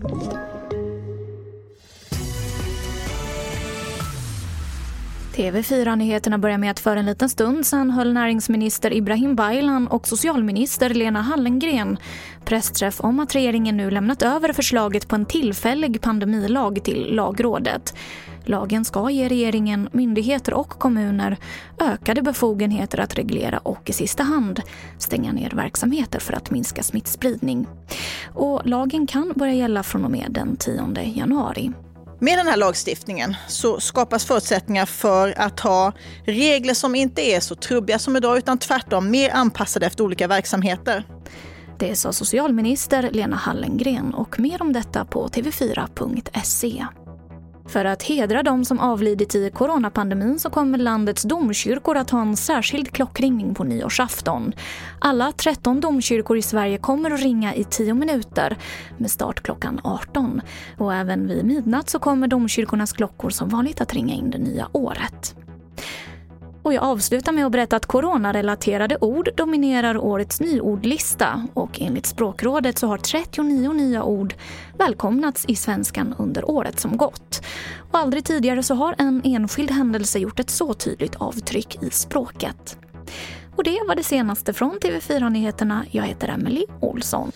Thank you. TV4-nyheterna börjar med att för en liten stund sedan höll näringsminister Ibrahim Baylan och socialminister Lena Hallengren pressträff om att regeringen nu lämnat över förslaget på en tillfällig pandemilag till lagrådet. Lagen ska ge regeringen, myndigheter och kommuner ökade befogenheter att reglera och i sista hand stänga ner verksamheter för att minska smittspridning. Och lagen kan börja gälla från och med den 10 januari. Med den här lagstiftningen så skapas förutsättningar för att ha regler som inte är så trubbiga som idag utan tvärtom mer anpassade efter olika verksamheter. Det sa socialminister Lena Hallengren och mer om detta på tv4.se. För att hedra de som avlidit i coronapandemin så kommer landets domkyrkor att ha en särskild klockringning på nyårsafton. Alla 13 domkyrkor i Sverige kommer att ringa i 10 minuter med start klockan 18. Och även vid midnatt så kommer domkyrkornas klockor som vanligt att ringa in det nya året. Och jag avslutar med att berätta att coronarelaterade ord dominerar årets nyordlista och enligt Språkrådet så har 39 nya ord välkomnats i svenskan under året som gått. Och aldrig tidigare så har en enskild händelse gjort ett så tydligt avtryck i språket. Och det var det senaste från TV4 Nyheterna. Jag heter Emily Olsson.